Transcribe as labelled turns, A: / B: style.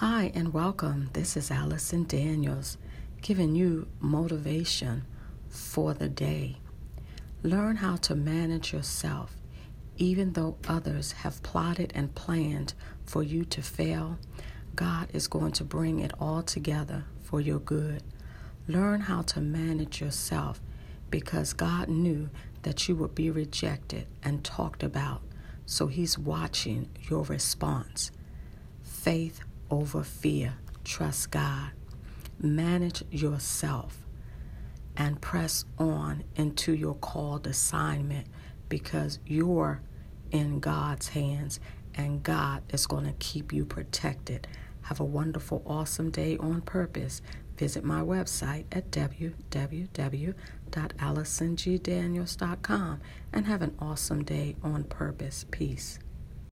A: Hi, and welcome. This is Allison Daniels giving you motivation for the day. Learn how to manage yourself. Even though others have plotted and planned for you to fail, God is going to bring it all together for your good. Learn how to manage yourself because God knew that you would be rejected and talked about. So He's watching your response. Faith over fear. Trust God. Manage yourself and press on into your called assignment because you're in God's hands and God is going to keep you protected. Have a wonderful, awesome day on purpose. Visit my website at www.allisongdaniels.com and have an awesome day on purpose. Peace.